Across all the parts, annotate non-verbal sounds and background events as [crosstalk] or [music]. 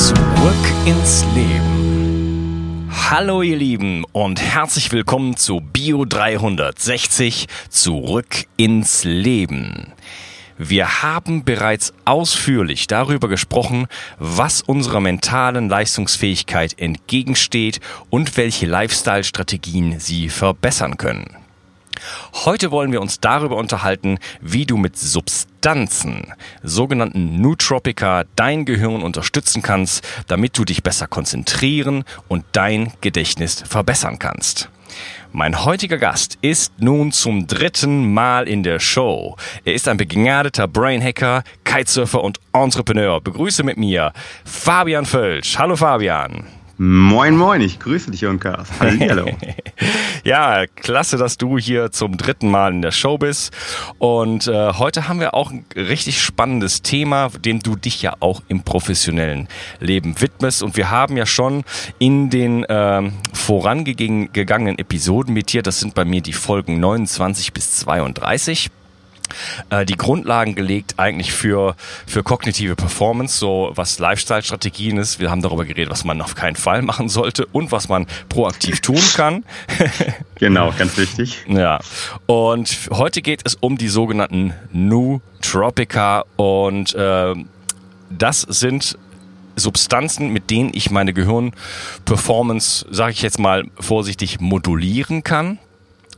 Zurück ins Leben. Hallo ihr Lieben und herzlich willkommen zu Bio 360 Zurück ins Leben. Wir haben bereits ausführlich darüber gesprochen, was unserer mentalen Leistungsfähigkeit entgegensteht und welche Lifestyle-Strategien sie verbessern können. Heute wollen wir uns darüber unterhalten, wie du mit Substanzen, sogenannten Nootropica, dein Gehirn unterstützen kannst, damit du dich besser konzentrieren und dein Gedächtnis verbessern kannst. Mein heutiger Gast ist nun zum dritten Mal in der Show. Er ist ein begnadeter Brainhacker, Kitesurfer und Entrepreneur. Begrüße mit mir Fabian Völsch. Hallo Fabian. Moin, moin, ich grüße dich, Jonas. Hallo. [laughs] ja, klasse, dass du hier zum dritten Mal in der Show bist. Und äh, heute haben wir auch ein richtig spannendes Thema, dem du dich ja auch im professionellen Leben widmest. Und wir haben ja schon in den äh, vorangegangenen Episoden mit dir, das sind bei mir die Folgen 29 bis 32, äh, die Grundlagen gelegt eigentlich für, für kognitive Performance, so was Lifestyle-Strategien ist. Wir haben darüber geredet, was man auf keinen Fall machen sollte und was man proaktiv tun kann. [laughs] genau, ganz wichtig. Ja. Und heute geht es um die sogenannten New Tropica und äh, das sind Substanzen, mit denen ich meine Gehirnperformance, sage ich jetzt mal vorsichtig, modulieren kann.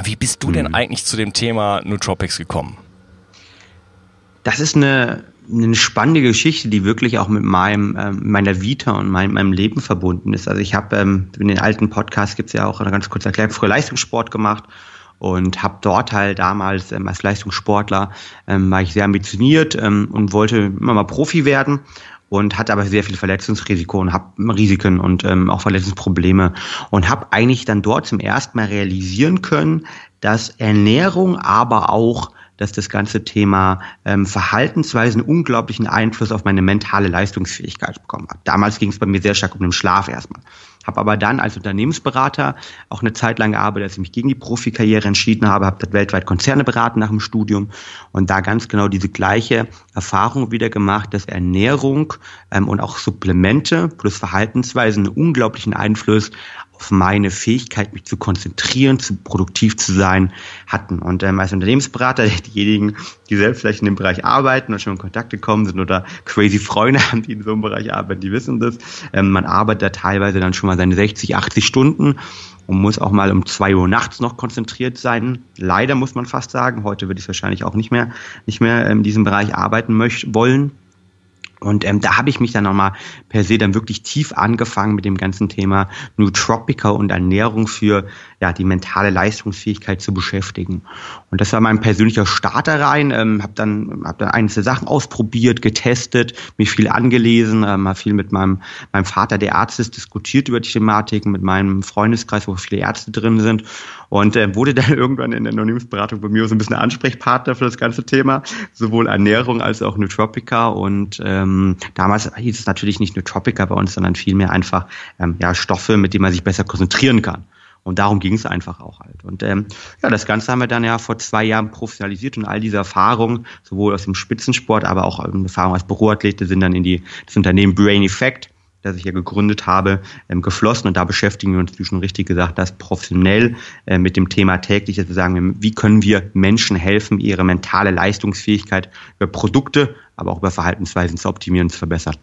Wie bist du denn mhm. eigentlich zu dem Thema Nootropics gekommen? Das ist eine, eine spannende Geschichte, die wirklich auch mit meinem ähm, meiner Vita und mein, meinem Leben verbunden ist. Also ich habe ähm, in den alten Podcasts gibt's ja auch eine ganz kurz erklärt, früher Leistungssport gemacht und habe dort halt damals ähm, als Leistungssportler ähm, war ich sehr ambitioniert ähm, und wollte immer mal Profi werden und hatte aber sehr viel Verletzungsrisiko und habe Risiken und ähm, auch Verletzungsprobleme und habe eigentlich dann dort zum ersten Mal realisieren können, dass Ernährung aber auch dass das ganze Thema ähm, Verhaltensweisen unglaublichen Einfluss auf meine mentale Leistungsfähigkeit bekommen hat. Damals ging es bei mir sehr stark um den Schlaf erstmal. Habe aber dann als Unternehmensberater auch eine Zeit lang gearbeitet, als ich mich gegen die Profikarriere entschieden habe, habe dort weltweit Konzerne beraten nach dem Studium und da ganz genau diese gleiche Erfahrung wieder gemacht, dass Ernährung ähm, und auch Supplemente plus Verhaltensweisen einen unglaublichen Einfluss auf meine Fähigkeit, mich zu konzentrieren, zu produktiv zu sein, hatten. Und ähm, als Unternehmensberater, [laughs] diejenigen, die selbst vielleicht in dem Bereich arbeiten und schon in Kontakt gekommen sind oder crazy Freunde [laughs] haben, die in so einem Bereich arbeiten, die wissen das. Ähm, man arbeitet da teilweise dann schon mal seine 60, 80 Stunden und muss auch mal um zwei Uhr nachts noch konzentriert sein. Leider muss man fast sagen. Heute würde ich wahrscheinlich auch nicht mehr, nicht mehr in diesem Bereich arbeiten möchten, wollen. Und ähm, da habe ich mich dann nochmal per se dann wirklich tief angefangen mit dem ganzen Thema Nootropica und Ernährung für ja, die mentale Leistungsfähigkeit zu beschäftigen. Und das war mein persönlicher Starter rein. Ähm, habe dann, hab dann einzelne Sachen ausprobiert, getestet, mich viel angelesen, ähm, mal viel mit meinem, meinem Vater, der Arzt ist, diskutiert über die Thematiken, mit meinem Freundeskreis, wo viele Ärzte drin sind. Und äh, wurde dann [laughs] irgendwann in der Unternehmensberatung bei mir so ein bisschen Ansprechpartner für das ganze Thema, sowohl Ernährung als auch Nootropica. Und ähm, damals hieß es natürlich nicht Nootropica bei uns, sondern vielmehr einfach ähm, ja, Stoffe, mit denen man sich besser konzentrieren kann. Und darum ging es einfach auch halt. Und ähm, ja, das Ganze haben wir dann ja vor zwei Jahren professionalisiert und all diese Erfahrungen, sowohl aus dem Spitzensport, aber auch Erfahrungen als Büroathlete, sind dann in die, das Unternehmen Brain Effect, das ich ja gegründet habe, ähm, geflossen. Und da beschäftigen wir uns, wie schon richtig gesagt, das professionell äh, mit dem Thema täglich, dass wir sagen, wie können wir Menschen helfen, ihre mentale Leistungsfähigkeit über Produkte, aber auch über Verhaltensweisen zu optimieren zu verbessern.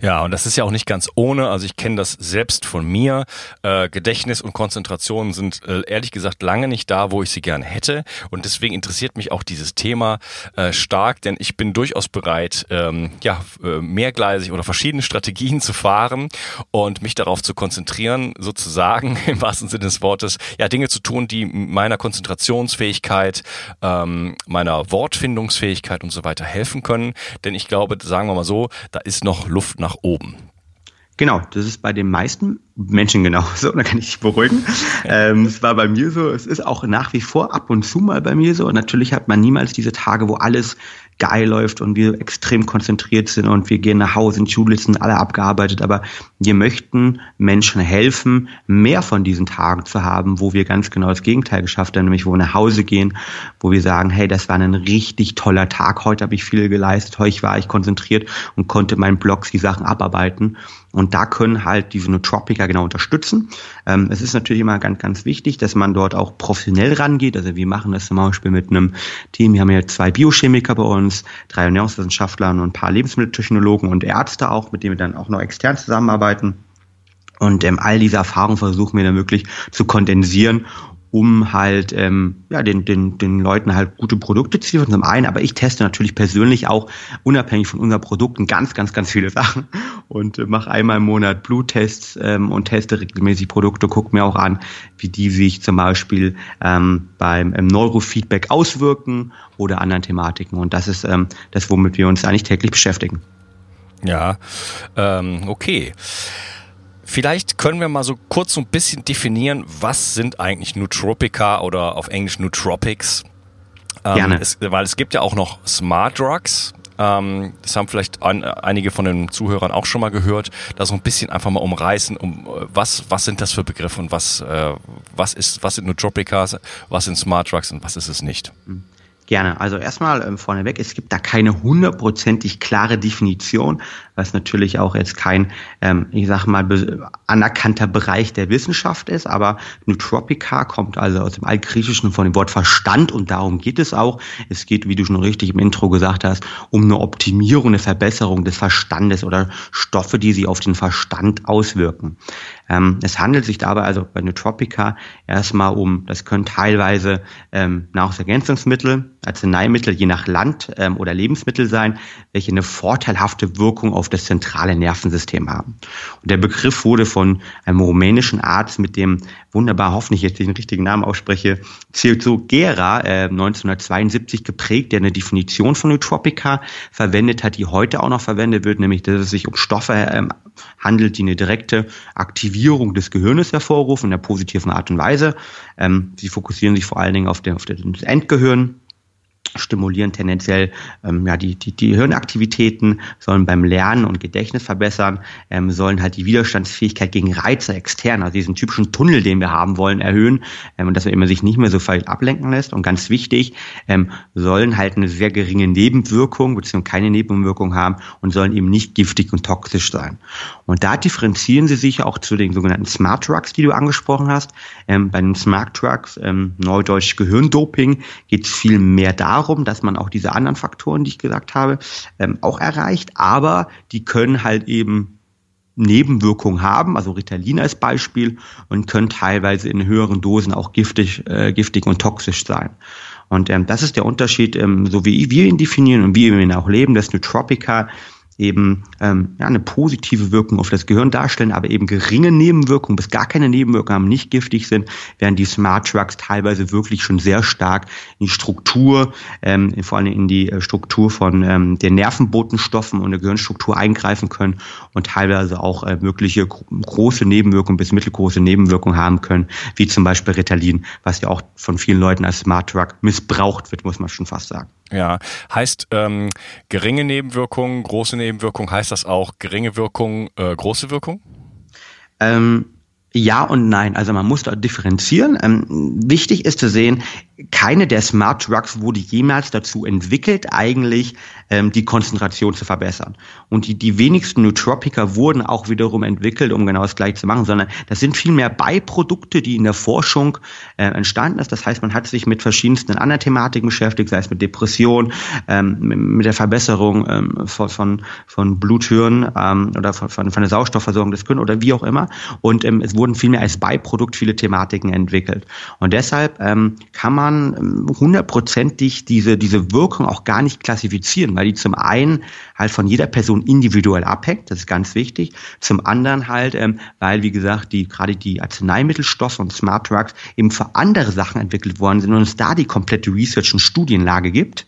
Ja, und das ist ja auch nicht ganz ohne. Also ich kenne das selbst von mir. Äh, Gedächtnis und Konzentration sind äh, ehrlich gesagt lange nicht da, wo ich sie gerne hätte. Und deswegen interessiert mich auch dieses Thema äh, stark, denn ich bin durchaus bereit, ähm, ja, äh, mehrgleisig oder verschiedene Strategien zu fahren und mich darauf zu konzentrieren, sozusagen [laughs] im wahrsten Sinne des Wortes, ja, Dinge zu tun, die meiner Konzentrationsfähigkeit, ähm, meiner Wortfindungsfähigkeit und so weiter helfen können. Denn ich glaube, sagen wir mal so, da ist noch Luft Luft nach oben. Genau, das ist bei den meisten Menschen genauso, [laughs] da kann ich dich beruhigen. Ähm, es war bei mir so, es ist auch nach wie vor ab und zu mal bei mir so. Und natürlich hat man niemals diese Tage, wo alles geil läuft und wir extrem konzentriert sind und wir gehen nach Hause, in sind alle abgearbeitet, aber wir möchten Menschen helfen, mehr von diesen Tagen zu haben, wo wir ganz genau das Gegenteil geschafft haben, nämlich wo wir nach Hause gehen, wo wir sagen, hey, das war ein richtig toller Tag, heute habe ich viel geleistet, heute war ich konzentriert und konnte meinen Blogs die Sachen abarbeiten. Und da können halt diese Nootropica genau unterstützen. Ähm, es ist natürlich immer ganz, ganz wichtig, dass man dort auch professionell rangeht. Also wir machen das zum Beispiel mit einem Team. Wir haben ja zwei Biochemiker bei uns, drei Ernährungswissenschaftler und ein paar Lebensmitteltechnologen und Ärzte auch, mit denen wir dann auch noch extern zusammenarbeiten. Und ähm, all diese Erfahrungen versuchen wir dann wirklich zu kondensieren um halt ähm, ja, den, den, den Leuten halt gute Produkte zu liefern zum einen, aber ich teste natürlich persönlich auch unabhängig von unseren Produkten ganz, ganz, ganz viele Sachen und äh, mache einmal im Monat Bluttests ähm, und teste regelmäßig Produkte, gucke mir auch an, wie die sich zum Beispiel ähm, beim ähm, Neurofeedback auswirken oder anderen Thematiken. Und das ist ähm, das, womit wir uns eigentlich täglich beschäftigen. Ja, ähm, okay. Vielleicht können wir mal so kurz so ein bisschen definieren, was sind eigentlich Nootropica oder auf Englisch Nootropics? Ähm, Gerne. Es, weil es gibt ja auch noch Smart Drugs. Ähm, das haben vielleicht an, einige von den Zuhörern auch schon mal gehört. Da so ein bisschen einfach mal umreißen, um was was sind das für Begriffe und was äh, was ist was sind Nootropicas, was sind Smart Drugs und was ist es nicht? Mhm. Gerne. Also erstmal ähm, vorneweg, es gibt da keine hundertprozentig klare Definition, was natürlich auch jetzt kein, ähm, ich sag mal, anerkannter Bereich der Wissenschaft ist, aber Nootropica kommt also aus dem Altgriechischen von dem Wort Verstand und darum geht es auch. Es geht, wie du schon richtig im Intro gesagt hast, um eine Optimierung, eine Verbesserung des Verstandes oder Stoffe, die sich auf den Verstand auswirken. Ähm, es handelt sich dabei also bei Nootropica erstmal um, das können teilweise ähm, Nahrungsergänzungsmittel, Arzneimittel je nach Land ähm, oder Lebensmittel sein, welche eine vorteilhafte Wirkung auf das zentrale Nervensystem haben. Und der Begriff wurde von einem rumänischen Arzt mit dem wunderbar, hoffentlich jetzt den richtigen Namen ausspreche, Celso Gera äh, 1972 geprägt, der eine Definition von Nootropica verwendet hat, die heute auch noch verwendet wird, nämlich dass es sich um Stoffe ähm, handelt, die eine direkte Aktivierung des Gehirnes hervorrufen in der positiven Art und Weise. Ähm, sie fokussieren sich vor allen Dingen auf, den, auf das Endgehirn stimulieren tendenziell ähm, ja, die, die, die Hirnaktivitäten, sollen beim Lernen und Gedächtnis verbessern, ähm, sollen halt die Widerstandsfähigkeit gegen Reize extern, also diesen typischen Tunnel, den wir haben wollen, erhöhen ähm, und dass man sich nicht mehr so viel ablenken lässt. Und ganz wichtig, ähm, sollen halt eine sehr geringe Nebenwirkung bzw. keine Nebenwirkung haben und sollen eben nicht giftig und toxisch sein. Und da differenzieren sie sich auch zu den sogenannten Smart Drugs, die du angesprochen hast. Ähm, bei den Smart Drugs, ähm, neudeutsch Gehirndoping, geht es viel mehr darum, darum, dass man auch diese anderen Faktoren, die ich gesagt habe, ähm, auch erreicht, aber die können halt eben Nebenwirkungen haben, also Ritalin als Beispiel, und können teilweise in höheren Dosen auch giftig, äh, giftig und toxisch sein. Und ähm, das ist der Unterschied, ähm, so wie wir ihn definieren und wie wir ihn auch leben, dass Nootropica eben ähm, ja, eine positive Wirkung auf das Gehirn darstellen, aber eben geringe Nebenwirkungen bis gar keine Nebenwirkungen haben, nicht giftig sind, während die Smart Drugs teilweise wirklich schon sehr stark in die Struktur, ähm, vor allem in die äh, Struktur von ähm, den Nervenbotenstoffen und der Gehirnstruktur eingreifen können und teilweise auch äh, mögliche große Nebenwirkungen bis mittelgroße Nebenwirkungen haben können, wie zum Beispiel Ritalin, was ja auch von vielen Leuten als Smart Drug missbraucht wird, muss man schon fast sagen. Ja, heißt ähm, geringe Nebenwirkungen, große Nebenwirkungen, heißt das auch geringe Wirkung, äh, große Wirkung? Ähm, ja und nein. Also man muss da differenzieren. Ähm, wichtig ist zu sehen, keine der Smart Drugs wurde jemals dazu entwickelt, eigentlich ähm, die Konzentration zu verbessern. Und die, die wenigsten Nootropica wurden auch wiederum entwickelt, um genau das gleiche zu machen, sondern das sind vielmehr Beiprodukte, die in der Forschung äh, entstanden ist. Das heißt, man hat sich mit verschiedensten anderen Thematiken beschäftigt, sei es mit Depression, ähm, mit der Verbesserung ähm, von, von, von Bluthirn ähm, oder von, von, von der Sauerstoffversorgung des Gehirns oder wie auch immer. Und ähm, es wurden vielmehr als Beiprodukt viele Thematiken entwickelt. Und deshalb ähm, kann man ähm, hundertprozentig diese, diese Wirkung auch gar nicht klassifizieren weil die zum einen halt von jeder Person individuell abhängt, das ist ganz wichtig. Zum anderen halt, ähm, weil, wie gesagt, die gerade die Arzneimittelstoffe und Smart Drugs eben für andere Sachen entwickelt worden sind und es da die komplette Research- und Studienlage gibt.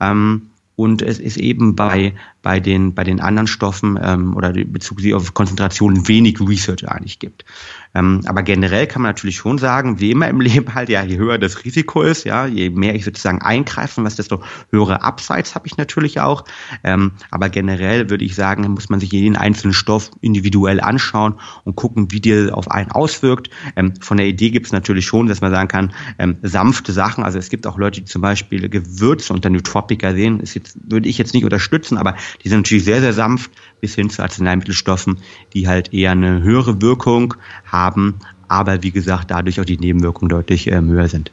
Ähm, und es ist eben bei, bei den, bei den anderen Stoffen ähm, oder Bezug sie auf Konzentration wenig Research eigentlich gibt. Ähm, aber generell kann man natürlich schon sagen, wie immer im [laughs] Leben halt, ja, je höher das Risiko ist, ja, je mehr ich sozusagen eingreifen, was desto höhere Upsides habe ich natürlich auch. Ähm, aber generell würde ich sagen, muss man sich jeden einzelnen Stoff individuell anschauen und gucken, wie der auf einen auswirkt. Ähm, von der Idee gibt es natürlich schon, dass man sagen kann, ähm, sanfte Sachen, also es gibt auch Leute, die zum Beispiel Gewürze unter Nootropica sehen, ist jetzt, würde ich jetzt nicht unterstützen, aber die sind natürlich sehr, sehr sanft bis hin zu Arzneimittelstoffen, die halt eher eine höhere Wirkung haben, aber wie gesagt, dadurch auch die Nebenwirkungen deutlich äh, höher sind.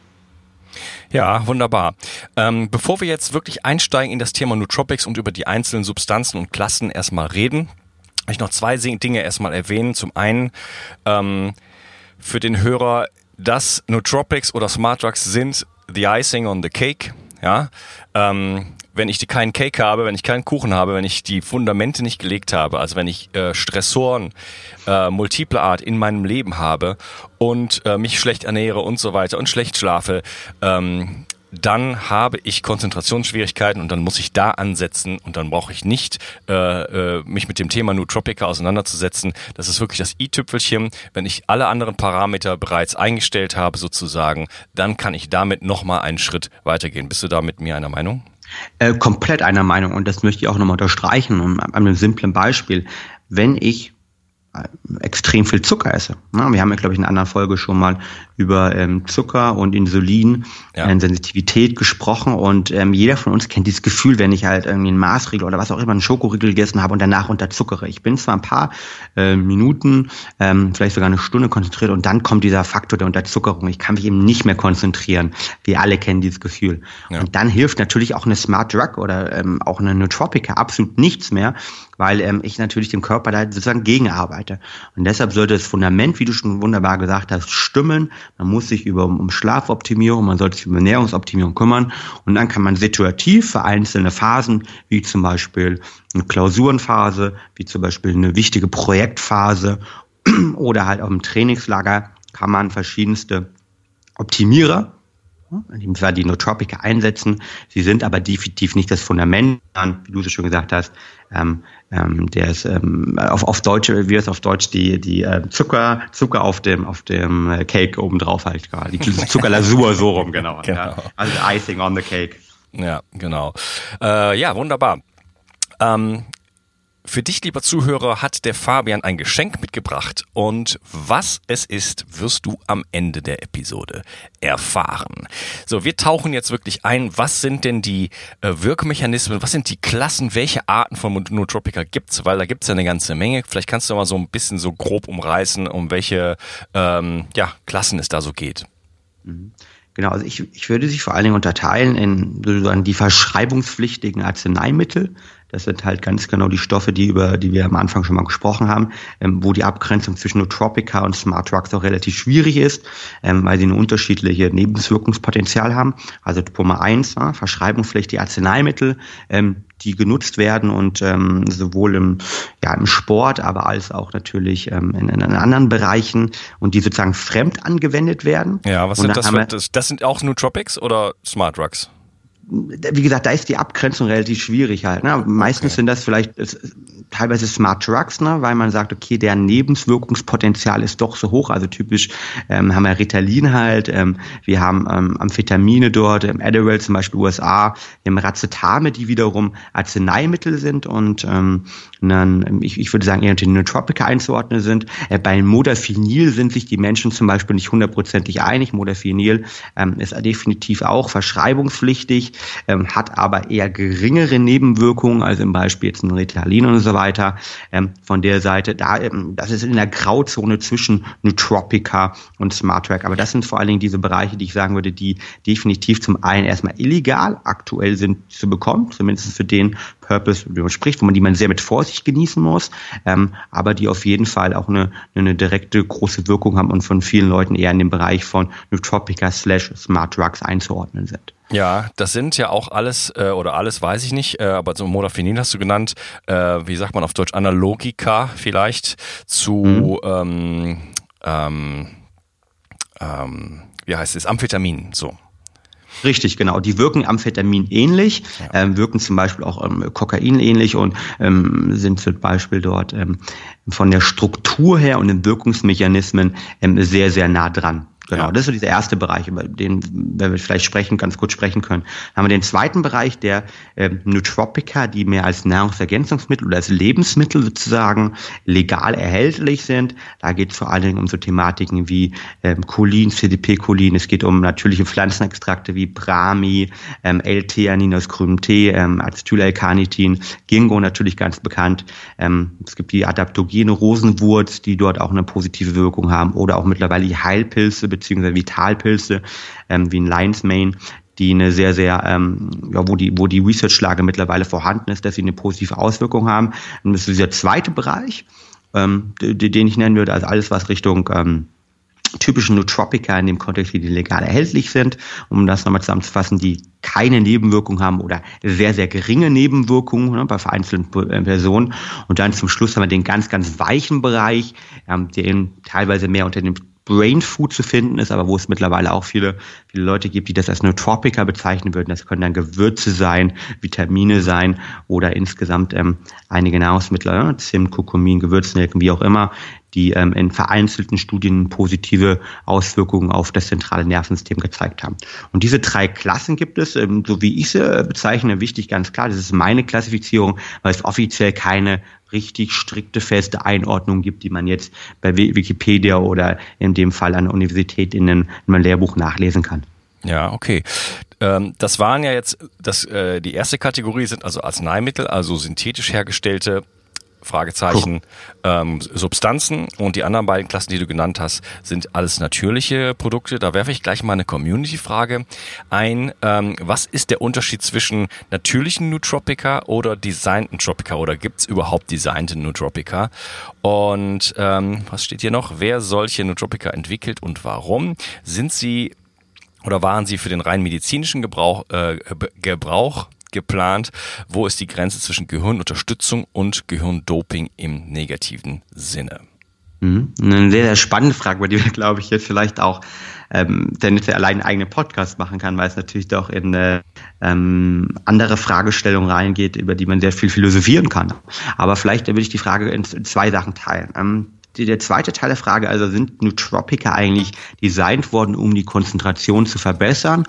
Ja, wunderbar. Ähm, bevor wir jetzt wirklich einsteigen in das Thema Nootropics und über die einzelnen Substanzen und Klassen erstmal reden, ich noch zwei Dinge erstmal erwähnen. Zum einen ähm, für den Hörer, dass Nootropics oder Smart Drugs sind the icing on the cake. Ja, ähm, wenn ich keinen Cake habe, wenn ich keinen Kuchen habe, wenn ich die Fundamente nicht gelegt habe, also wenn ich äh, Stressoren äh, multiple Art in meinem Leben habe und äh, mich schlecht ernähre und so weiter und schlecht schlafe, ähm, dann habe ich Konzentrationsschwierigkeiten und dann muss ich da ansetzen und dann brauche ich nicht äh, äh, mich mit dem Thema Nootropica auseinanderzusetzen. Das ist wirklich das i-Tüpfelchen. Wenn ich alle anderen Parameter bereits eingestellt habe sozusagen, dann kann ich damit nochmal einen Schritt weitergehen. Bist du da mit mir einer Meinung? Äh, komplett einer Meinung und das möchte ich auch nochmal unterstreichen und an einem simplen Beispiel. Wenn ich extrem viel Zucker esse. wir haben ja, glaube ich, in einer anderen Folge schon mal über ähm, Zucker und Insulin, ja. äh, Sensitivität gesprochen und ähm, jeder von uns kennt dieses Gefühl, wenn ich halt irgendwie einen Maßriegel oder was auch immer, einen Schokoriegel gegessen habe und danach unterzuckere. Ich bin zwar ein paar äh, Minuten, ähm, vielleicht sogar eine Stunde konzentriert und dann kommt dieser Faktor der Unterzuckerung. Ich kann mich eben nicht mehr konzentrieren. Wir alle kennen dieses Gefühl. Ja. Und dann hilft natürlich auch eine Smart Drug oder ähm, auch eine Nootropica absolut nichts mehr, weil ähm, ich natürlich dem Körper da sozusagen gegenarbeite. Und deshalb sollte das Fundament, wie du schon wunderbar gesagt hast, stimmen. Man muss sich über um Schlafoptimierung, man sollte sich um Ernährungsoptimierung kümmern und dann kann man situativ für einzelne Phasen, wie zum Beispiel eine Klausurenphase, wie zum Beispiel eine wichtige Projektphase [clears throat] oder halt auch im Trainingslager, kann man verschiedenste Optimierer in dem Fall die Nootropica einsetzen. Sie sind aber definitiv nicht das Fundament, wie du so schon gesagt hast. Ähm, ähm, der ist ähm, auf, auf Deutsch, wie es auf Deutsch die, die äh, Zucker, Zucker auf dem, auf dem äh, Cake oben drauf halt gerade. Die [laughs] Zuckerlasur so rum, genau. genau. Ja. Also Icing on the Cake. Ja, genau. Äh, ja, wunderbar. Ähm, für dich, lieber Zuhörer, hat der Fabian ein Geschenk mitgebracht und was es ist, wirst du am Ende der Episode erfahren. So, wir tauchen jetzt wirklich ein. Was sind denn die äh, Wirkmechanismen? Was sind die Klassen? Welche Arten von Nootropica gibt's? Weil da gibt's ja eine ganze Menge. Vielleicht kannst du mal so ein bisschen so grob umreißen, um welche ähm, ja, Klassen es da so geht. Mhm. Genau, also ich, ich würde sie vor allen Dingen unterteilen in sozusagen die verschreibungspflichtigen Arzneimittel. Das sind halt ganz genau die Stoffe, die über die wir am Anfang schon mal gesprochen haben, ähm, wo die Abgrenzung zwischen Nootropica und Smart Drugs auch relativ schwierig ist, ähm, weil sie eine unterschiedliche Nebenwirkungspotenzial haben. Also Nummer eins, ja, verschreibungspflichtige Arzneimittel, ähm, die genutzt werden und ähm, sowohl im, ja, im Sport, aber als auch natürlich ähm, in, in anderen Bereichen und die sozusagen fremd angewendet werden. Ja, was sind das, für, das? Das sind auch Nootropics oder Smart Drugs? Wie gesagt, da ist die Abgrenzung relativ schwierig halt. Ne? Meistens okay. sind das vielleicht teilweise Smart Drugs, ne? weil man sagt, okay, der Nebenwirkungspotenzial ist doch so hoch. Also typisch ähm, haben wir Ritalin halt, ähm, wir haben ähm, Amphetamine dort, ähm, Adderall zum Beispiel USA, wir haben Racetame, die wiederum Arzneimittel sind und ähm, dann, ich, ich würde sagen, eher unter Nootropica einzuordnen sind. Äh, bei Modafinil sind sich die Menschen zum Beispiel nicht hundertprozentig einig. Modafinil ähm, ist definitiv auch verschreibungspflichtig, ähm, hat aber eher geringere Nebenwirkungen, also im Beispiel jetzt ein Ritalin und so weiter. Ähm, von der Seite, da, ähm, das ist in der Grauzone zwischen Nootropica und Smart Track. Aber das sind vor allen Dingen diese Bereiche, die ich sagen würde, die definitiv zum einen erstmal illegal aktuell sind zu bekommen, zumindest für den Purpose, spricht, wo man die man sehr mit Vorsicht genießen muss, ähm, aber die auf jeden Fall auch eine, eine direkte große Wirkung haben und von vielen Leuten eher in dem Bereich von Nootropica slash Smart Drugs einzuordnen sind. Ja, das sind ja auch alles, äh, oder alles weiß ich nicht, äh, aber so Modafinil hast du genannt, äh, wie sagt man auf Deutsch, Analogika vielleicht zu, mhm. ähm, ähm, ähm, wie heißt es, Amphetamin, so. Richtig, genau. Die wirken Amphetamin ähnlich, ja. ähm, wirken zum Beispiel auch ähm, Kokain ähnlich und ähm, sind zum Beispiel dort ähm, von der Struktur her und den Wirkungsmechanismen ähm, sehr, sehr nah dran. Genau, ja. das ist so dieser erste Bereich, über den, wenn wir vielleicht sprechen, ganz kurz sprechen können. Dann haben wir den zweiten Bereich, der äh, Nootropica, die mehr als Nahrungsergänzungsmittel oder als Lebensmittel sozusagen legal erhältlich sind. Da geht es vor allen Dingen um so Thematiken wie ähm, Cholin, CDP-Cholin. Es geht um natürliche Pflanzenextrakte wie Brahmi, ähm, L-Theanin aus grünem Tee, ähm, Acetyl-L-Carnitin, Ginkgo natürlich ganz bekannt. Ähm, es gibt die adaptogene Rosenwurz, die dort auch eine positive Wirkung haben oder auch mittlerweile die Heilpilze beziehungsweise Vitalpilze ähm, wie ein Lion's Mane, die eine sehr, sehr, ähm, ja, wo die, wo die Research-Lage mittlerweile vorhanden ist, dass sie eine positive Auswirkung haben. Und das ist dieser zweite Bereich, ähm, den ich nennen würde, also alles, was Richtung ähm, typischen Nootropica in dem Kontext, die legal erhältlich sind, um das nochmal zusammenzufassen, die keine Nebenwirkungen haben oder sehr, sehr geringe Nebenwirkungen ne, bei vereinzelten äh, Personen. Und dann zum Schluss haben wir den ganz, ganz weichen Bereich, ähm, den teilweise mehr unter dem Brain Food zu finden ist, aber wo es mittlerweile auch viele, viele Leute gibt, die das als Nootropica bezeichnen würden. Das können dann Gewürze sein, Vitamine sein oder insgesamt ähm, einige Nahrungsmittel, äh, Zimt, Kurkumin, Gewürznelken, wie auch immer, die ähm, in vereinzelten Studien positive Auswirkungen auf das zentrale Nervensystem gezeigt haben. Und diese drei Klassen gibt es, ähm, so wie ich sie äh, bezeichne, wichtig ganz klar, das ist meine Klassifizierung, weil es offiziell keine richtig strikte, feste Einordnung gibt, die man jetzt bei Wikipedia oder in dem Fall an der Universität in einem, in einem Lehrbuch nachlesen kann. Ja, okay. Ähm, das waren ja jetzt, das, äh, die erste Kategorie sind also Arzneimittel, also synthetisch hergestellte Fragezeichen, ähm, Substanzen und die anderen beiden Klassen, die du genannt hast, sind alles natürliche Produkte. Da werfe ich gleich mal eine Community-Frage ein. Ähm, was ist der Unterschied zwischen natürlichen Nootropica oder designten Nootropica oder gibt's überhaupt designte Nootropica? Und ähm, was steht hier noch? Wer solche Nootropica entwickelt und warum? Sind sie oder waren sie für den rein medizinischen Gebrauch, äh, Gebrauch geplant? Wo ist die Grenze zwischen Gehirnunterstützung und Gehirndoping im negativen Sinne? Mhm. Eine sehr, sehr spannende Frage, bei der wir, glaube ich, jetzt vielleicht auch ähm, der nicht allein einen eigenen Podcast machen kann, weil es natürlich doch in eine ähm, andere Fragestellung reingeht, über die man sehr viel philosophieren kann. Aber vielleicht würde ich die Frage in zwei Sachen teilen. Ähm, der zweite Teil der Frage, also sind Nootropica eigentlich designt worden, um die Konzentration zu verbessern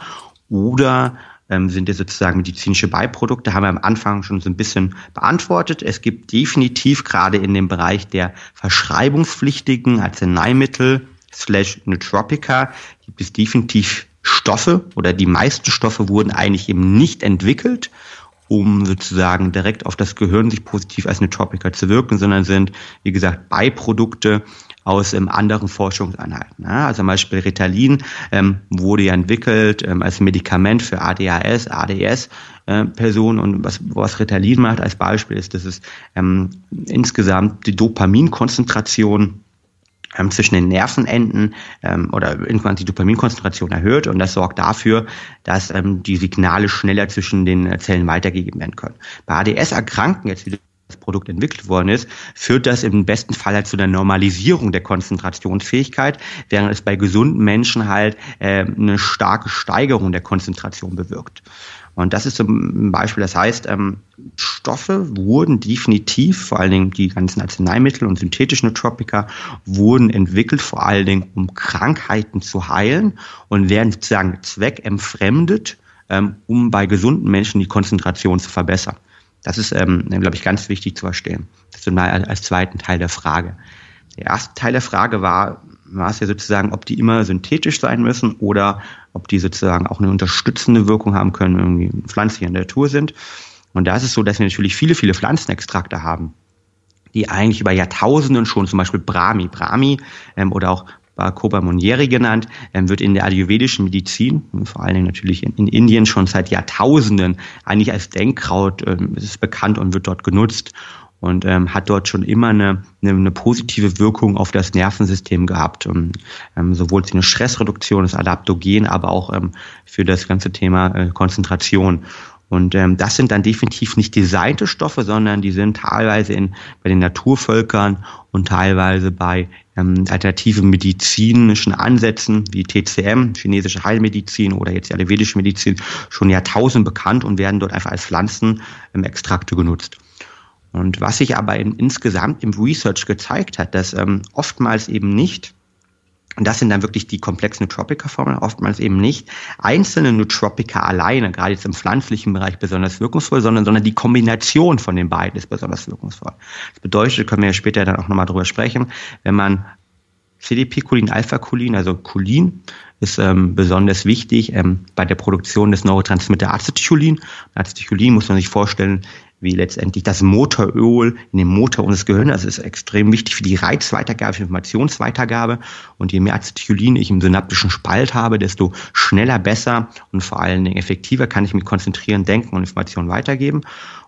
oder ähm, sind ja sozusagen medizinische Beiprodukte, haben wir am Anfang schon so ein bisschen beantwortet. Es gibt definitiv gerade in dem Bereich der verschreibungspflichtigen Arzneimittel slash Nootropica gibt es definitiv Stoffe oder die meisten Stoffe wurden eigentlich eben nicht entwickelt, um sozusagen direkt auf das Gehirn sich positiv als Nootropica zu wirken, sondern sind, wie gesagt, Beiprodukte aus ähm, anderen Forschungseinheiten. Ja, also zum Beispiel Ritalin ähm, wurde ja entwickelt ähm, als Medikament für ADHS, ADS. Äh, Personen und was, was Ritalin macht als Beispiel ist, dass es ähm, insgesamt die Dopaminkonzentration ähm, zwischen den Nervenenden ähm, oder irgendwann die Dopaminkonzentration erhöht und das sorgt dafür, dass ähm, die Signale schneller zwischen den Zellen weitergegeben werden können. Bei ADS-Erkrankten jetzt wieder das Produkt entwickelt worden ist, führt das im besten Fall halt zu einer Normalisierung der Konzentrationsfähigkeit, während es bei gesunden Menschen halt äh, eine starke Steigerung der Konzentration bewirkt. Und das ist zum Beispiel, das heißt, ähm, Stoffe wurden definitiv, vor allen Dingen die ganzen Arzneimittel und synthetischen Nootropica, wurden entwickelt, vor allen Dingen um Krankheiten zu heilen und werden sozusagen zweckentfremdet, ähm, um bei gesunden Menschen die Konzentration zu verbessern. Das ist, ähm, glaube ich, ganz wichtig zu verstehen. Das ist mal als zweiten Teil der Frage. Der erste Teil der Frage war, ja sozusagen, ob die immer synthetisch sein müssen oder ob die sozusagen auch eine unterstützende Wirkung haben können, irgendwie pflanzlich in der Natur sind. Und da ist es so, dass wir natürlich viele, viele Pflanzenextrakte haben, die eigentlich über Jahrtausenden schon, zum Beispiel Brahmi, Brahmi ähm, oder auch Bacopa Monieri genannt, ähm, wird in der ayurvedischen Medizin, vor allen Dingen natürlich in, in Indien schon seit Jahrtausenden eigentlich als Denkkraut ähm, ist bekannt und wird dort genutzt und ähm, hat dort schon immer eine, eine, eine, positive Wirkung auf das Nervensystem gehabt. Und, ähm, sowohl eine Stressreduktion, das Adaptogen, aber auch ähm, für das ganze Thema äh, Konzentration. Und ähm, das sind dann definitiv nicht designte Stoffe, sondern die sind teilweise in, bei den Naturvölkern und teilweise bei ähm, alternativen medizinischen Ansätzen wie TCM, chinesische Heilmedizin oder jetzt die ayurvedische Medizin schon Jahrtausend bekannt und werden dort einfach als Pflanzenextrakte genutzt. Und was sich aber in, insgesamt im Research gezeigt hat, dass ähm, oftmals eben nicht und das sind dann wirklich die komplexen Nootropica-Formeln, oftmals eben nicht einzelne Nootropica alleine, gerade jetzt im pflanzlichen Bereich besonders wirkungsvoll, sondern, sondern die Kombination von den beiden ist besonders wirkungsvoll. Das bedeutet, können wir ja später dann auch nochmal drüber sprechen, wenn man CDP-Cholin, Alpha-Cholin, also Cholin, ist ähm, besonders wichtig ähm, bei der Produktion des Neurotransmitter Acetylcholin. Acetylcholin muss man sich vorstellen, wie letztendlich das Motoröl in dem Motor unseres Gehirns. Das ist extrem wichtig für die Reizweitergabe, für Informationsweitergabe. Und je mehr Acetylcholin ich im synaptischen Spalt habe, desto schneller, besser und vor allen Dingen effektiver kann ich mich konzentrieren, denken und Informationen weitergeben.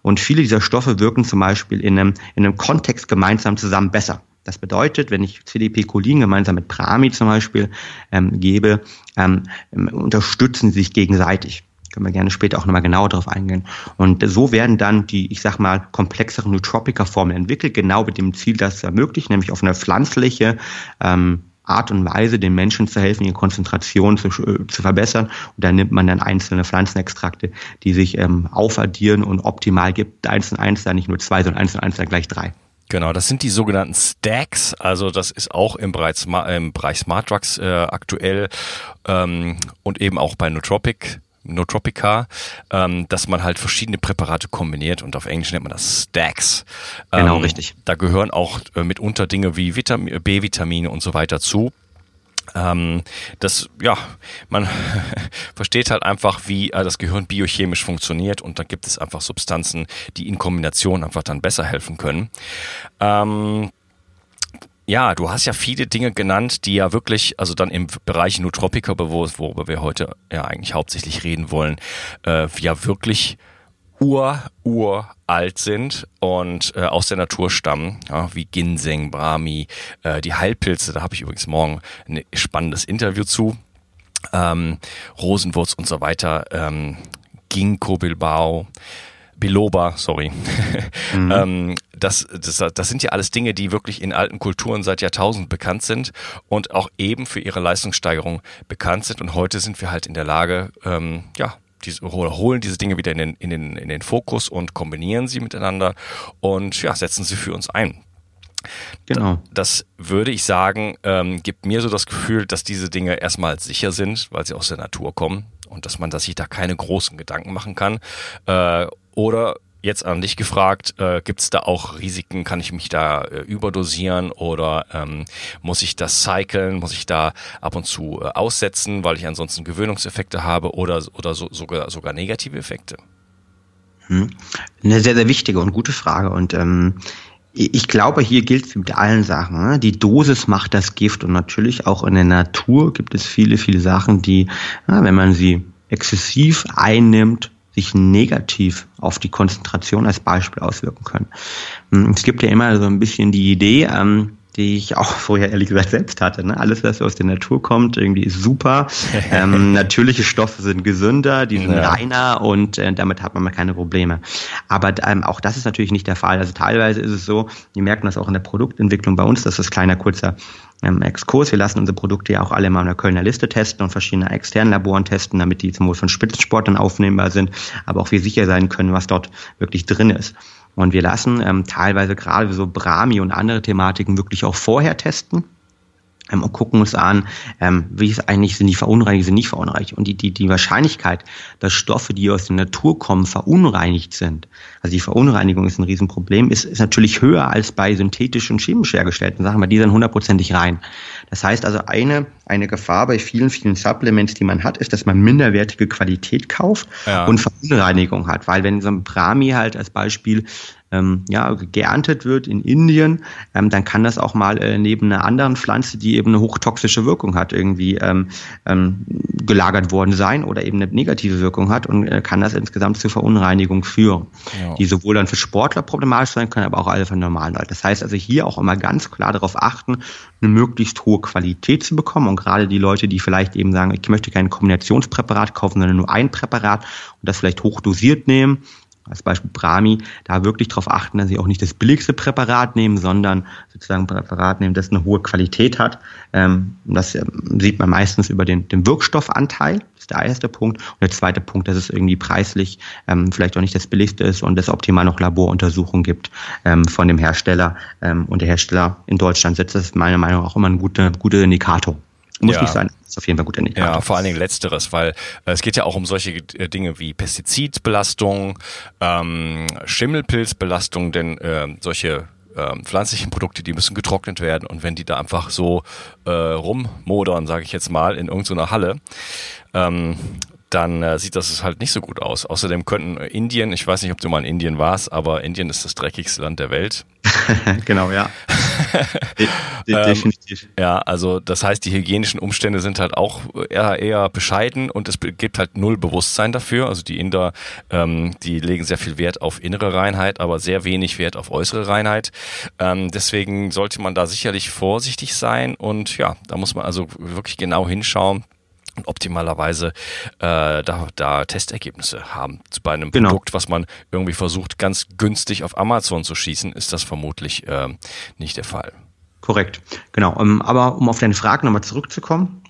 Und viele dieser Stoffe wirken zum Beispiel in einem, in einem Kontext gemeinsam zusammen besser. Das bedeutet, wenn ich CDP-Cholin gemeinsam mit Prami zum Beispiel ähm, gebe, ähm, unterstützen sie sich gegenseitig. Können wir gerne später auch nochmal genauer darauf eingehen. Und so werden dann die, ich sag mal, komplexeren Nootropica-Formen entwickelt, genau mit dem Ziel, das zu ermöglichen, nämlich auf eine pflanzliche ähm, Art und Weise den Menschen zu helfen, ihre Konzentration zu, äh, zu verbessern. Und da nimmt man dann einzelne Pflanzenextrakte, die sich ähm, aufaddieren und optimal gibt eins und eins da nicht nur zwei, sondern eins und eins da gleich drei. Genau, das sind die sogenannten Stacks. Also das ist auch im Bereich, im Bereich Smart Drugs äh, aktuell ähm, und eben auch bei Nootropic Nootropica, ähm, dass man halt verschiedene Präparate kombiniert und auf Englisch nennt man das Stacks. Genau, ähm, richtig. Da gehören auch äh, mitunter Dinge wie B-Vitamine und so weiter zu. Ähm, das, ja, man [laughs] versteht halt einfach, wie äh, das Gehirn biochemisch funktioniert und da gibt es einfach Substanzen, die in Kombination einfach dann besser helfen können. Ähm, ja, du hast ja viele Dinge genannt, die ja wirklich, also dann im Bereich Nootropica, worüber wir heute ja eigentlich hauptsächlich reden wollen, äh, ja wirklich ur, ur alt sind und äh, aus der Natur stammen, ja, wie Ginseng, Brahmi, äh, die Heilpilze, da habe ich übrigens morgen ein spannendes Interview zu, ähm, Rosenwurz und so weiter, ähm, Ginkgo Bilbao, Biloba, sorry. Mhm. [laughs] ähm, das, das, das sind ja alles Dinge, die wirklich in alten Kulturen seit Jahrtausenden bekannt sind und auch eben für ihre Leistungssteigerung bekannt sind. Und heute sind wir halt in der Lage, ähm, ja, diese, holen diese Dinge wieder in den, in, den, in den Fokus und kombinieren sie miteinander und ja, setzen sie für uns ein. Genau. Das würde ich sagen, ähm, gibt mir so das Gefühl, dass diese Dinge erstmal sicher sind, weil sie aus der Natur kommen und dass man dass sich da keine großen Gedanken machen kann. Äh, oder jetzt an dich gefragt, äh, gibt es da auch Risiken? Kann ich mich da äh, überdosieren oder ähm, muss ich das cyclen? Muss ich da ab und zu äh, aussetzen, weil ich ansonsten Gewöhnungseffekte habe oder, oder so, sogar, sogar negative Effekte? Hm. Eine sehr, sehr wichtige und gute Frage. Und ähm, ich glaube, hier gilt es mit allen Sachen. Ne? Die Dosis macht das Gift und natürlich auch in der Natur gibt es viele, viele Sachen, die, wenn man sie exzessiv einnimmt, sich negativ auf die Konzentration als Beispiel auswirken können. Hm, es gibt ja immer so ein bisschen die Idee, ähm, die ich auch [laughs] vorher ehrlich gesagt selbst hatte. Ne? Alles, was aus der Natur kommt, irgendwie ist super. [laughs] ähm, natürliche Stoffe sind gesünder, die sind ja. reiner und äh, damit hat man mal keine Probleme. Aber ähm, auch das ist natürlich nicht der Fall. Also teilweise ist es so, wir merken das auch in der Produktentwicklung bei uns, das ist kleiner kurzer ähm, Exkurs. Wir lassen unsere Produkte ja auch alle mal in der Kölner Liste testen und verschiedene externen Laboren testen, damit die zum Beispiel von Spitzensportlern aufnehmbar sind, aber auch wir sicher sein können, was dort wirklich drin ist. Und wir lassen ähm, teilweise gerade so Brahmi und andere Thematiken wirklich auch vorher testen ähm, und gucken uns an, ähm, wie es eigentlich sind die verunreinigt, sind nicht verunreinigt. Und die, die, die Wahrscheinlichkeit, dass Stoffe, die aus der Natur kommen, verunreinigt sind, also die Verunreinigung ist ein Riesenproblem, ist, ist natürlich höher als bei synthetisch und chemisch hergestellten Sachen, weil die sind hundertprozentig rein. Das heißt also, eine, eine Gefahr bei vielen, vielen Supplements, die man hat, ist, dass man minderwertige Qualität kauft ja. und Verunreinigung hat. Weil wenn so ein Brahmi halt als Beispiel ähm, ja, geerntet wird in Indien, ähm, dann kann das auch mal äh, neben einer anderen Pflanze, die eben eine hochtoxische Wirkung hat, irgendwie ähm, ähm, gelagert worden sein oder eben eine negative Wirkung hat und äh, kann das insgesamt zu Verunreinigung führen, ja. die sowohl dann für Sportler problematisch sein können, aber auch alle für normalen Leute. Das heißt also hier auch immer ganz klar darauf achten, eine möglichst hohe Qualität zu bekommen und gerade die Leute, die vielleicht eben sagen, ich möchte kein Kombinationspräparat kaufen, sondern nur ein Präparat und das vielleicht hochdosiert nehmen, als Beispiel Brahmi, da wirklich darauf achten, dass sie auch nicht das billigste Präparat nehmen, sondern sozusagen ein Präparat nehmen, das eine hohe Qualität hat. Ähm, das ähm, sieht man meistens über den, den Wirkstoffanteil, das ist der erste Punkt. Und der zweite Punkt, dass es irgendwie preislich ähm, vielleicht auch nicht das billigste ist und es optimal noch Laboruntersuchungen gibt von dem Hersteller. Und der Hersteller in Deutschland setzt das meiner Meinung nach auch immer ein guter, guter Indikator. Muss ja. nicht sein. Ist auf jeden Fall gut Indikator. Ja, vor allen Dingen letzteres, weil äh, es geht ja auch um solche äh, Dinge wie Pestizidbelastung, ähm, Schimmelpilzbelastung, denn äh, solche äh, pflanzlichen Produkte, die müssen getrocknet werden und wenn die da einfach so äh, rummodern, sage ich jetzt mal, in irgendeiner Halle, ähm, dann äh, sieht das halt nicht so gut aus. Außerdem könnten Indien, ich weiß nicht, ob du mal in Indien warst, aber Indien ist das dreckigste Land der Welt. [laughs] genau, ja. [laughs] De de definitiv. Ähm, ja, also das heißt, die hygienischen Umstände sind halt auch eher, eher bescheiden und es gibt halt null Bewusstsein dafür. Also die Inder, ähm, die legen sehr viel Wert auf innere Reinheit, aber sehr wenig Wert auf äußere Reinheit. Ähm, deswegen sollte man da sicherlich vorsichtig sein und ja, da muss man also wirklich genau hinschauen und optimalerweise äh, da, da Testergebnisse haben. Bei einem genau. Produkt, was man irgendwie versucht, ganz günstig auf Amazon zu schießen, ist das vermutlich äh, nicht der Fall. Korrekt, genau. Ähm, aber um auf deine Frage nochmal zurückzukommen,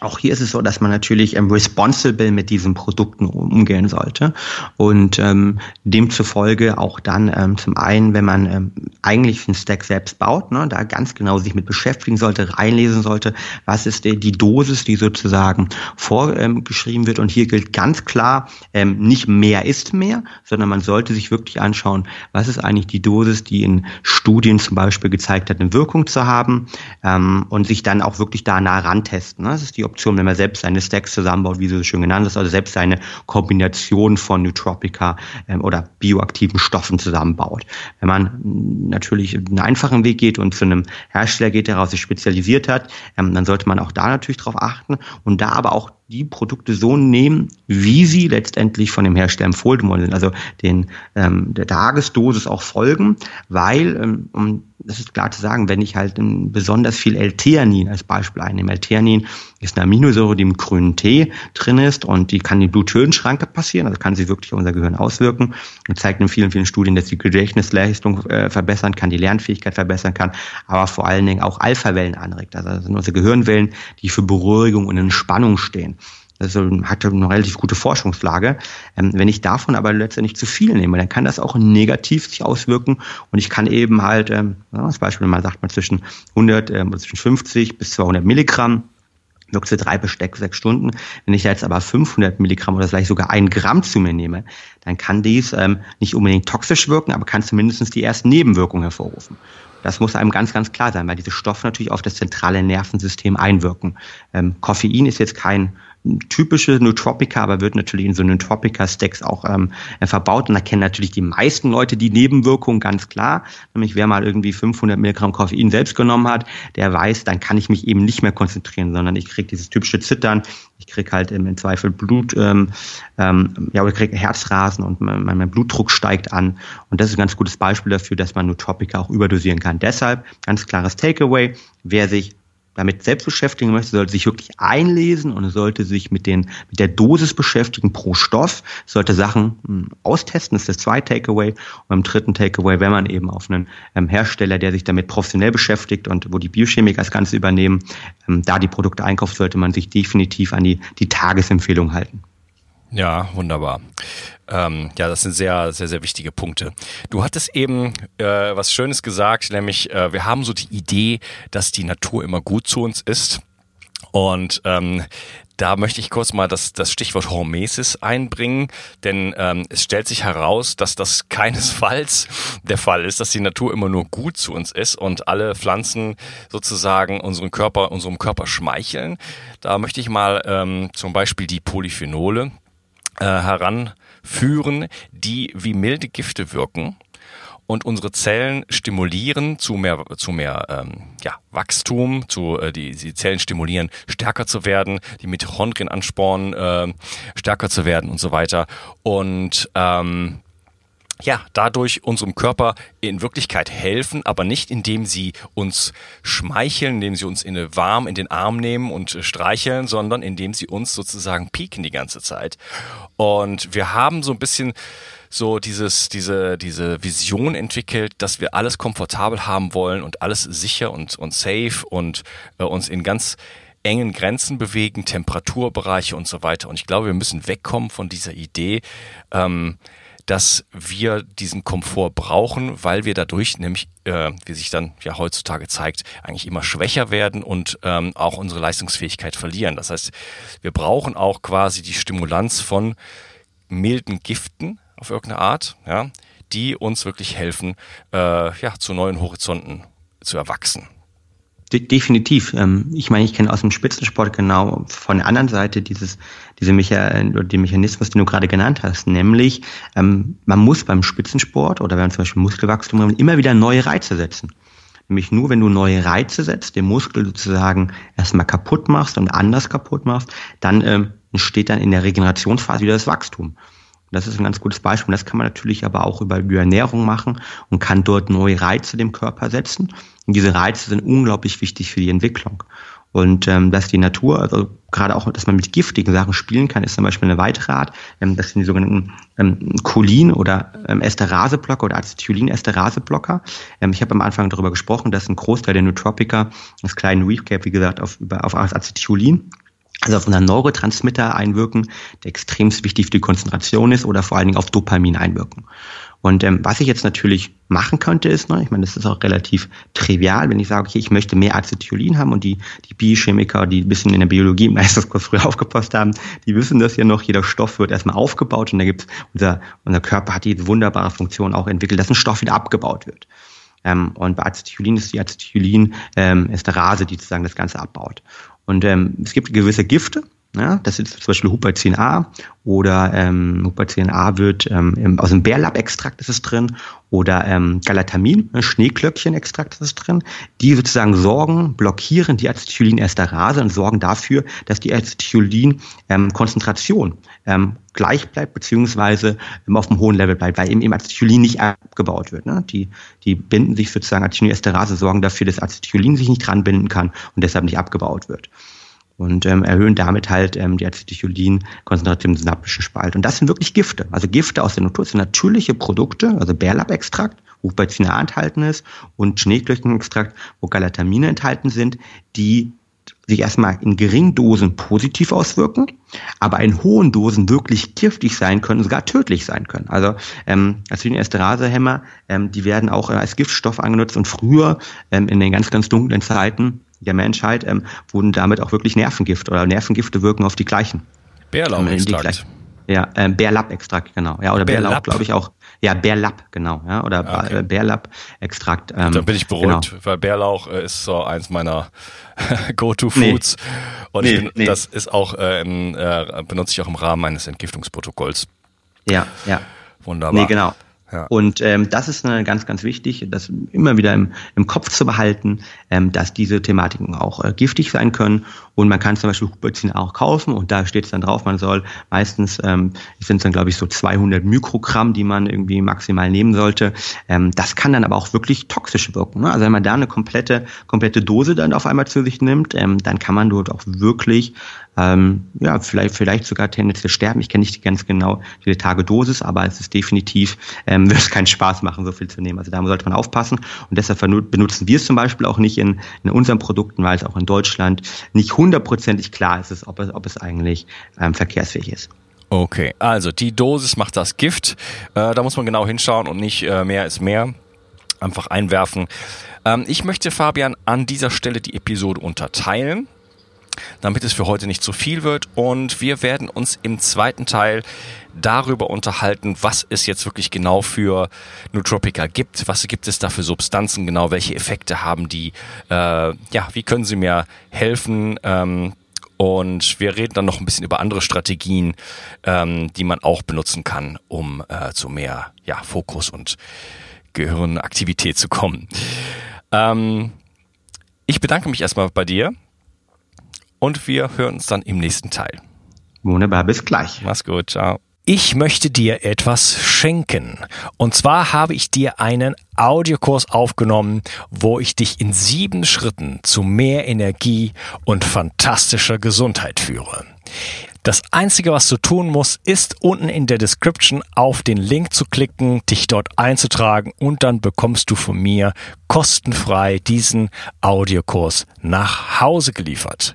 auch hier ist es so, dass man natürlich ähm, responsible mit diesen Produkten umgehen sollte und ähm, demzufolge auch dann ähm, zum einen, wenn man ähm, eigentlich den Stack selbst baut, ne, da ganz genau sich mit beschäftigen sollte, reinlesen sollte, was ist die, die Dosis, die sozusagen vorgeschrieben wird und hier gilt ganz klar, ähm, nicht mehr ist mehr, sondern man sollte sich wirklich anschauen, was ist eigentlich die Dosis, die in Studien zum Beispiel gezeigt hat, eine Wirkung zu haben ähm, und sich dann auch wirklich da nah rantesten. Ne? Das ist die Option, wenn man selbst seine Stacks zusammenbaut, wie du es schön genannt hast, also selbst seine Kombination von Nootropica ähm, oder bioaktiven Stoffen zusammenbaut. Wenn man natürlich einen einfachen Weg geht und zu einem Hersteller geht, der darauf sich spezialisiert hat, ähm, dann sollte man auch da natürlich drauf achten und da aber auch die Produkte so nehmen, wie sie letztendlich von dem Hersteller empfohlen worden sind, also den ähm, der Tagesdosis auch folgen, weil, ähm, um das ist klar zu sagen, wenn ich halt besonders viel L-Theanin als Beispiel einnehme, L-Theanin ist eine Aminosäure, die im grünen Tee drin ist und die kann die Bluthöhenschranke passieren, also kann sie wirklich auf unser Gehirn auswirken und zeigt in vielen, vielen Studien, dass die Gedächtnisleistung äh, verbessern kann, die Lernfähigkeit verbessern kann, aber vor allen Dingen auch Alpha-Wellen anregt, also das sind unsere Gehirnwellen, die für Beruhigung und Entspannung stehen. Also hat eine relativ gute Forschungslage. Ähm, wenn ich davon aber letztendlich zu viel nehme, dann kann das auch negativ sich auswirken und ich kann eben halt, ähm, als Beispiel, man sagt mal zwischen 100, äh, zwischen 50 bis 200 Milligramm wirkt für drei Besteck sechs Stunden. Wenn ich jetzt aber 500 Milligramm oder vielleicht sogar ein Gramm zu mir nehme, dann kann dies ähm, nicht unbedingt toxisch wirken, aber kann zumindest die ersten Nebenwirkungen hervorrufen. Das muss einem ganz, ganz klar sein, weil diese Stoffe natürlich auf das zentrale Nervensystem einwirken. Ähm, Koffein ist jetzt kein typische Nootropica, aber wird natürlich in so Nootropica-Stacks auch ähm, verbaut. Und da kennen natürlich die meisten Leute die Nebenwirkungen ganz klar. Nämlich wer mal irgendwie 500 Milligramm Koffein selbst genommen hat, der weiß, dann kann ich mich eben nicht mehr konzentrieren, sondern ich kriege dieses typische Zittern. Ich kriege halt im Zweifel Blut, ähm, ähm, ja, ich kriege Herzrasen und mein, mein Blutdruck steigt an. Und das ist ein ganz gutes Beispiel dafür, dass man Nootropica auch überdosieren kann. Deshalb ganz klares Takeaway. Wer sich damit selbst beschäftigen möchte, sollte sich wirklich einlesen und sollte sich mit, den, mit der Dosis beschäftigen pro Stoff, sollte Sachen hm, austesten, das ist das zweite Takeaway. Und beim dritten Takeaway, wenn man eben auf einen ähm, Hersteller, der sich damit professionell beschäftigt und wo die Biochemiker das Ganze übernehmen, ähm, da die Produkte einkauft, sollte man sich definitiv an die, die Tagesempfehlung halten. Ja, wunderbar. Ähm, ja, das sind sehr, sehr, sehr wichtige Punkte. Du hattest eben äh, was Schönes gesagt, nämlich äh, wir haben so die Idee, dass die Natur immer gut zu uns ist. Und ähm, da möchte ich kurz mal das, das Stichwort Hormesis einbringen, denn ähm, es stellt sich heraus, dass das [laughs] keinesfalls der Fall ist, dass die Natur immer nur gut zu uns ist und alle Pflanzen sozusagen unseren Körper, unserem Körper schmeicheln. Da möchte ich mal ähm, zum Beispiel die Polyphenole äh, heranführen, die wie milde Gifte wirken und unsere Zellen stimulieren zu mehr, zu mehr ähm, ja, Wachstum, zu, äh, die, die Zellen stimulieren, stärker zu werden, die Mitochondrien anspornen, äh, stärker zu werden und so weiter. Und ähm, ja, dadurch unserem Körper in Wirklichkeit helfen, aber nicht indem sie uns schmeicheln, indem sie uns in eine warm in den Arm nehmen und streicheln, sondern indem sie uns sozusagen pieken die ganze Zeit. Und wir haben so ein bisschen so dieses, diese, diese Vision entwickelt, dass wir alles komfortabel haben wollen und alles sicher und, und safe und äh, uns in ganz engen Grenzen bewegen, Temperaturbereiche und so weiter. Und ich glaube, wir müssen wegkommen von dieser Idee, ähm, dass wir diesen Komfort brauchen, weil wir dadurch nämlich, äh, wie sich dann ja heutzutage zeigt, eigentlich immer schwächer werden und ähm, auch unsere Leistungsfähigkeit verlieren. Das heißt, wir brauchen auch quasi die Stimulanz von milden Giften auf irgendeine Art, ja, die uns wirklich helfen, äh, ja, zu neuen Horizonten zu erwachsen. De definitiv. Ähm, ich meine, ich kenne aus dem Spitzensport genau von der anderen Seite dieses, diese Mecha den Mechanismus, den du gerade genannt hast, nämlich ähm, man muss beim Spitzensport oder wenn man zum Beispiel Muskelwachstum haben, immer wieder neue Reize setzen. Nämlich nur, wenn du neue Reize setzt, den Muskel sozusagen erstmal kaputt machst und anders kaputt machst, dann ähm, entsteht dann in der Regenerationsphase wieder das Wachstum. Das ist ein ganz gutes Beispiel. Das kann man natürlich aber auch über die Ernährung machen und kann dort neue Reize dem Körper setzen. Und diese Reize sind unglaublich wichtig für die Entwicklung. Und ähm, dass die Natur, also gerade auch, dass man mit giftigen Sachen spielen kann, ist zum Beispiel eine weitere Art. Ähm, das sind die sogenannten ähm, Cholin- oder ähm, Esteraseblocker oder Acetylin-Esteraseblocker. Ähm, ich habe am Anfang darüber gesprochen, dass ein Großteil der Nootropica, das kleine Recap, wie gesagt, auf, auf Acetylin also auf unseren Neurotransmitter einwirken, der extrem wichtig für die Konzentration ist oder vor allen Dingen auf Dopamin einwirken. Und ähm, was ich jetzt natürlich machen könnte, ist, ne, ich meine, das ist auch relativ trivial, wenn ich sage, okay, ich möchte mehr Acetylin haben und die, die Biochemiker, die ein bisschen in der Biologie meistens kurz früher [laughs] aufgepasst haben, die wissen das ja noch, jeder Stoff wird erstmal aufgebaut und da gibt's, unser, unser Körper hat die wunderbare Funktion auch entwickelt, dass ein Stoff wieder abgebaut wird. Ähm, und bei Acetylin ist die Acetylin ähm, ist der Rase, die sozusagen das Ganze abbaut. Und ähm, es gibt gewisse Gifte, ja, das ist zum Beispiel Huperzin-A oder ähm, Huperzin-A wird ähm, aus dem Bärlappextrakt ist es drin oder ähm, Galatamin, ne, Schneeklöckchen-Extrakt ist es drin, die sozusagen sorgen, blockieren die Acetylinesterase und sorgen dafür, dass die Acetylin-Konzentration ähm, gleich bleibt beziehungsweise ähm, auf einem hohen Level bleibt, weil eben, eben Acetylin nicht abgebaut wird. Ne? Die, die binden sich sozusagen, Acetylinesterase sorgen dafür, dass Acetylin sich nicht dran binden kann und deshalb nicht abgebaut wird und ähm, erhöhen damit halt ähm, die Acetylcholin-Konzentration im synaptischen Spalt. Und das sind wirklich Gifte. Also Gifte aus der Natur sind natürliche Produkte, also Bärlappextrakt, wo Benzin enthalten ist, und Schneeklöckenextrakt, wo Galatamine enthalten sind, die sich erstmal in geringen Dosen positiv auswirken, aber in hohen Dosen wirklich giftig sein können, sogar tödlich sein können. Also ähm, Acetylin-Esterase-Hämmer, ähm, die werden auch als Giftstoff angenutzt und früher ähm, in den ganz, ganz dunklen Zeiten der Menschheit ähm, wurden damit auch wirklich Nervengifte oder Nervengifte wirken auf die gleichen. Bärlauchextrakt. Ja, äh, Bärlapp-Extrakt, genau. Ja, oder Bärlauch, glaube ich auch. Ja, Bärlapp, genau. Ja, oder ah, okay. Bärlapp-Extrakt. Ähm, Dann bin ich beruhigt, genau. weil Bärlauch äh, ist so eins meiner [laughs] Go-To-Foods. Nee. Und nee, bin, nee. das ist auch, äh, im, äh, benutze ich auch im Rahmen meines Entgiftungsprotokolls. Ja, ja. Wunderbar. Nee, genau. Ja. Und ähm, das ist eine ganz, ganz wichtig, das immer wieder im, im Kopf zu behalten, dass diese Thematiken auch äh, giftig sein können. Und man kann zum Beispiel Huperzin auch kaufen und da steht es dann drauf, man soll meistens, ähm, sind es dann glaube ich so 200 Mikrogramm, die man irgendwie maximal nehmen sollte. Ähm, das kann dann aber auch wirklich toxisch wirken. Ne? Also wenn man da eine komplette, komplette Dose dann auf einmal zu sich nimmt, ähm, dann kann man dort auch wirklich ähm, ja, vielleicht, vielleicht sogar tendenziell sterben. Ich kenne nicht ganz genau die Tagedosis, aber es ist definitiv, ähm, [laughs] wird es keinen Spaß machen, so viel zu nehmen. Also da sollte man aufpassen. Und deshalb benutzen wir es zum Beispiel auch nicht in, in unseren Produkten, weil es auch in Deutschland nicht hundertprozentig klar ist, ob es, ob es eigentlich ähm, verkehrsfähig ist. Okay, also die Dosis macht das Gift. Äh, da muss man genau hinschauen und nicht äh, mehr ist mehr. Einfach einwerfen. Ähm, ich möchte Fabian an dieser Stelle die Episode unterteilen damit es für heute nicht zu viel wird. Und wir werden uns im zweiten Teil darüber unterhalten, was es jetzt wirklich genau für Nootropica gibt, was gibt es da für Substanzen? Genau, welche Effekte haben die, äh, ja, wie können sie mir helfen, ähm, und wir reden dann noch ein bisschen über andere Strategien, ähm, die man auch benutzen kann, um äh, zu mehr ja, Fokus und Gehirnaktivität zu kommen. Ähm, ich bedanke mich erstmal bei dir und wir hören uns dann im nächsten Teil. Wunderbar, bis gleich. Mach's gut, ciao. Ich möchte dir etwas schenken. Und zwar habe ich dir einen Audiokurs aufgenommen, wo ich dich in sieben Schritten zu mehr Energie und fantastischer Gesundheit führe. Das Einzige, was du tun musst, ist unten in der Description auf den Link zu klicken, dich dort einzutragen und dann bekommst du von mir kostenfrei diesen Audiokurs nach Hause geliefert.